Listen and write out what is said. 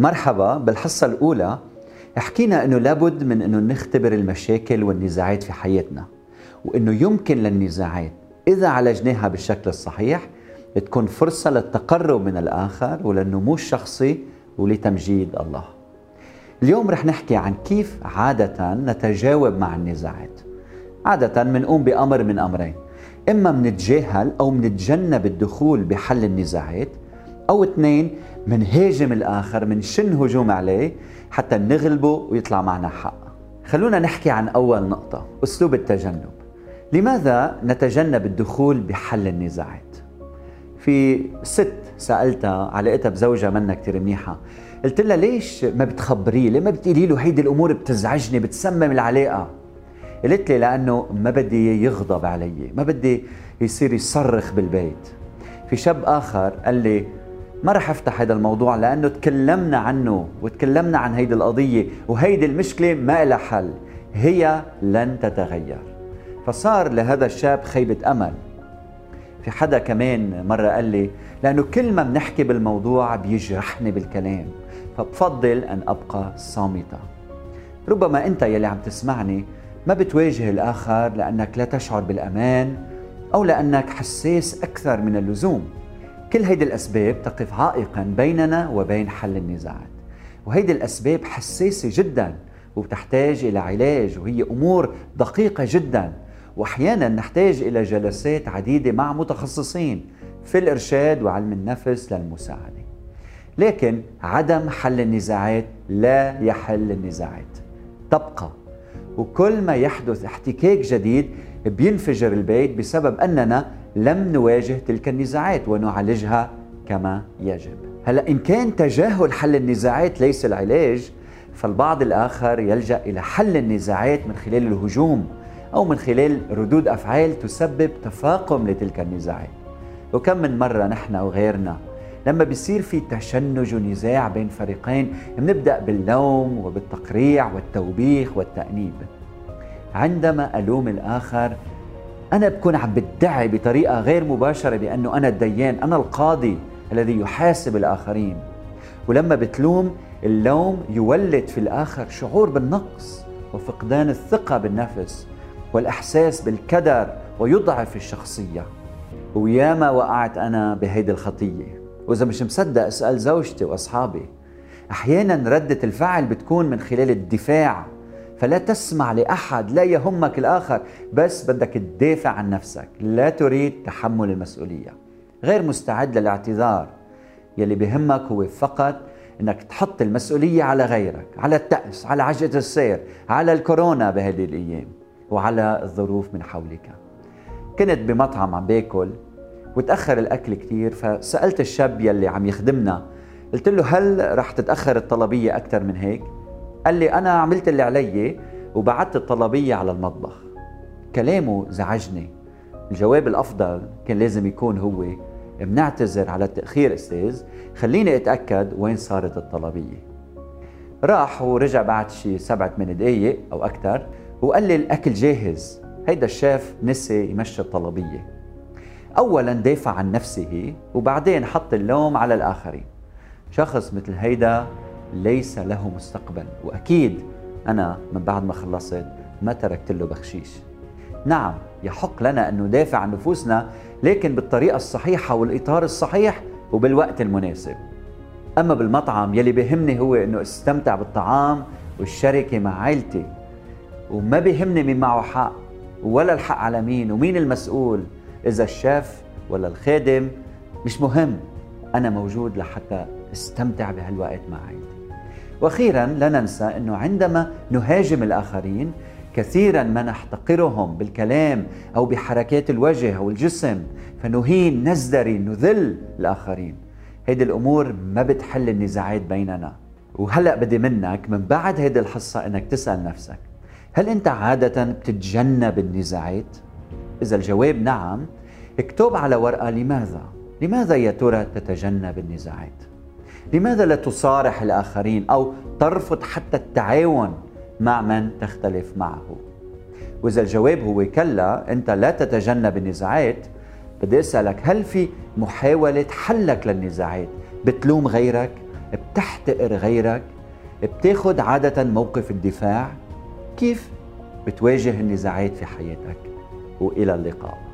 مرحبا بالحصة الأولى حكينا أنه لابد من أنه نختبر المشاكل والنزاعات في حياتنا وأنه يمكن للنزاعات إذا عالجناها بالشكل الصحيح تكون فرصة للتقرب من الآخر وللنمو الشخصي ولتمجيد الله. اليوم رح نحكي عن كيف عادة نتجاوب مع النزاعات. عادة منقوم بأمر من أمرين إما منتجاهل أو منتجنب الدخول بحل النزاعات أو اثنين منهاجم الآخر منشن هجوم عليه حتى نغلبه ويطلع معنا حق. خلونا نحكي عن أول نقطة أسلوب التجنب. لماذا نتجنب الدخول بحل النزاعات؟ في ست سألتها علاقتها بزوجها منا كتير منيحة قلت لها ليش ما بتخبريه؟ ليه ما بتقولي له هيدي الأمور بتزعجني بتسمم العلاقة؟ قالت لي لأنه ما بدي يغضب علي ما بدي يصير يصرخ بالبيت. في شاب آخر قال لي ما رح أفتح هذا الموضوع لأنه تكلمنا عنه وتكلمنا عن هيدي القضية وهيدي المشكلة ما لها حل. هي لن تتغير. فصار لهذا الشاب خيبة أمل. في حدا كمان مرة قال لي لأنه كل ما بنحكي بالموضوع بيجرحني بالكلام. فبفضل أن أبقى صامتة. ربما أنت يلي عم تسمعني ما بتواجه الآخر لأنك لا تشعر بالأمان أو لأنك حساس أكثر من اللزوم. كل هيدي الأسباب تقف عائقا بيننا وبين حل النزاعات. وهيدي الأسباب حساسة جدا وبتحتاج إلى علاج وهي أمور دقيقة جدا. وأحيانا نحتاج إلى جلسات عديدة مع متخصصين في الإرشاد وعلم النفس للمساعدة. لكن عدم حل النزاعات لا يحل النزاعات. تبقى. وكل ما يحدث احتكاك جديد بينفجر البيت بسبب أننا لم نواجه تلك النزاعات ونعالجها كما يجب. هلا إن كان تجاهل حل النزاعات ليس العلاج فالبعض الآخر يلجأ إلى حل النزاعات من خلال الهجوم أو من خلال ردود أفعال تسبب تفاقم لتلك النزاعات. وكم من مرة نحن وغيرنا لما بيصير في تشنج ونزاع بين فريقين بنبدأ باللوم وبالتقريع والتوبيخ والتأنيب. عندما ألوم الآخر أنا بكون عم بدعي بطريقة غير مباشرة بأنه أنا الديان أنا القاضي الذي يحاسب الآخرين. ولما بتلوم اللوم يولد في الآخر شعور بالنقص وفقدان الثقة بالنفس والإحساس بالكدر ويضعف الشخصية. وياما وقعت أنا بهيدي الخطية. وإذا مش مصدق أسأل زوجتي وأصحابي. أحيانا ردة الفعل بتكون من خلال الدفاع. فلا تسمع لأحد لا يهمك الآخر بس بدك تدافع عن نفسك. لا تريد تحمل المسؤولية. غير مستعد للاعتذار. يلي بهمك هو فقط إنك تحط المسؤولية على غيرك على التأس على عجله السير على الكورونا بهذه الأيام وعلى الظروف من حولك. كنت بمطعم عم باكل وتأخر الأكل كثير فسألت الشاب يلي عم يخدمنا. قلت له هل رح تتأخر الطلبية أكثر من هيك؟ قال لي أنا عملت اللي علي وبعثت الطلبية على المطبخ. كلامه زعجني. الجواب الأفضل كان لازم يكون هو بنعتذر على التأخير أستاذ خليني أتأكد وين صارت الطلبية. راح ورجع بعد شي سبعة من دقايق أو أكثر وقال لي الأكل جاهز. هيدا الشيف نسي يمشي الطلبية. أولا دافع عن نفسه وبعدين حط اللوم على الآخرين. شخص مثل هيدا ليس له مستقبل. وأكيد أنا من بعد ما خلصت ما تركت له بخشيش. نعم يحق لنا أن ندافع عن نفوسنا لكن بالطريقة الصحيحة والإطار الصحيح وبالوقت المناسب. أما بالمطعم يلي بيهمني هو إنه أستمتع بالطعام والشركة مع عائلتي وما بيهمني مين معه حق ولا الحق على مين ومين المسؤول إذا الشيف ولا الخادم مش مهم. أنا موجود لحتى أستمتع بهالوقت مع عائلتي وأخيرا لا ننسى إنه عندما نهاجم الآخرين كثيرا ما نحتقرهم بالكلام أو بحركات الوجه أو الجسم فنهين نزدري نذل الآخرين. هيدي الأمور ما بتحل النزاعات بيننا. وهلأ بدي منك من بعد هيدي الحصة إنك تسأل نفسك هل أنت عادة بتتجنب النزاعات؟ إذا الجواب نعم اكتب على ورقة لماذا؟ لماذا يا ترى تتجنب النزاعات؟ لماذا لا تصارح الآخرين أو ترفض حتى التعاون مع من تختلف معه؟ وإذا الجواب هو كلا أنت لا تتجنب النزاعات. بدي أسألك هل في محاولة حلك للنزاعات؟ بتلوم غيرك؟ بتحتقر غيرك؟ بتاخد عادة موقف الدفاع؟ كيف بتواجه النزاعات في حياتك؟ وإلى اللقاء.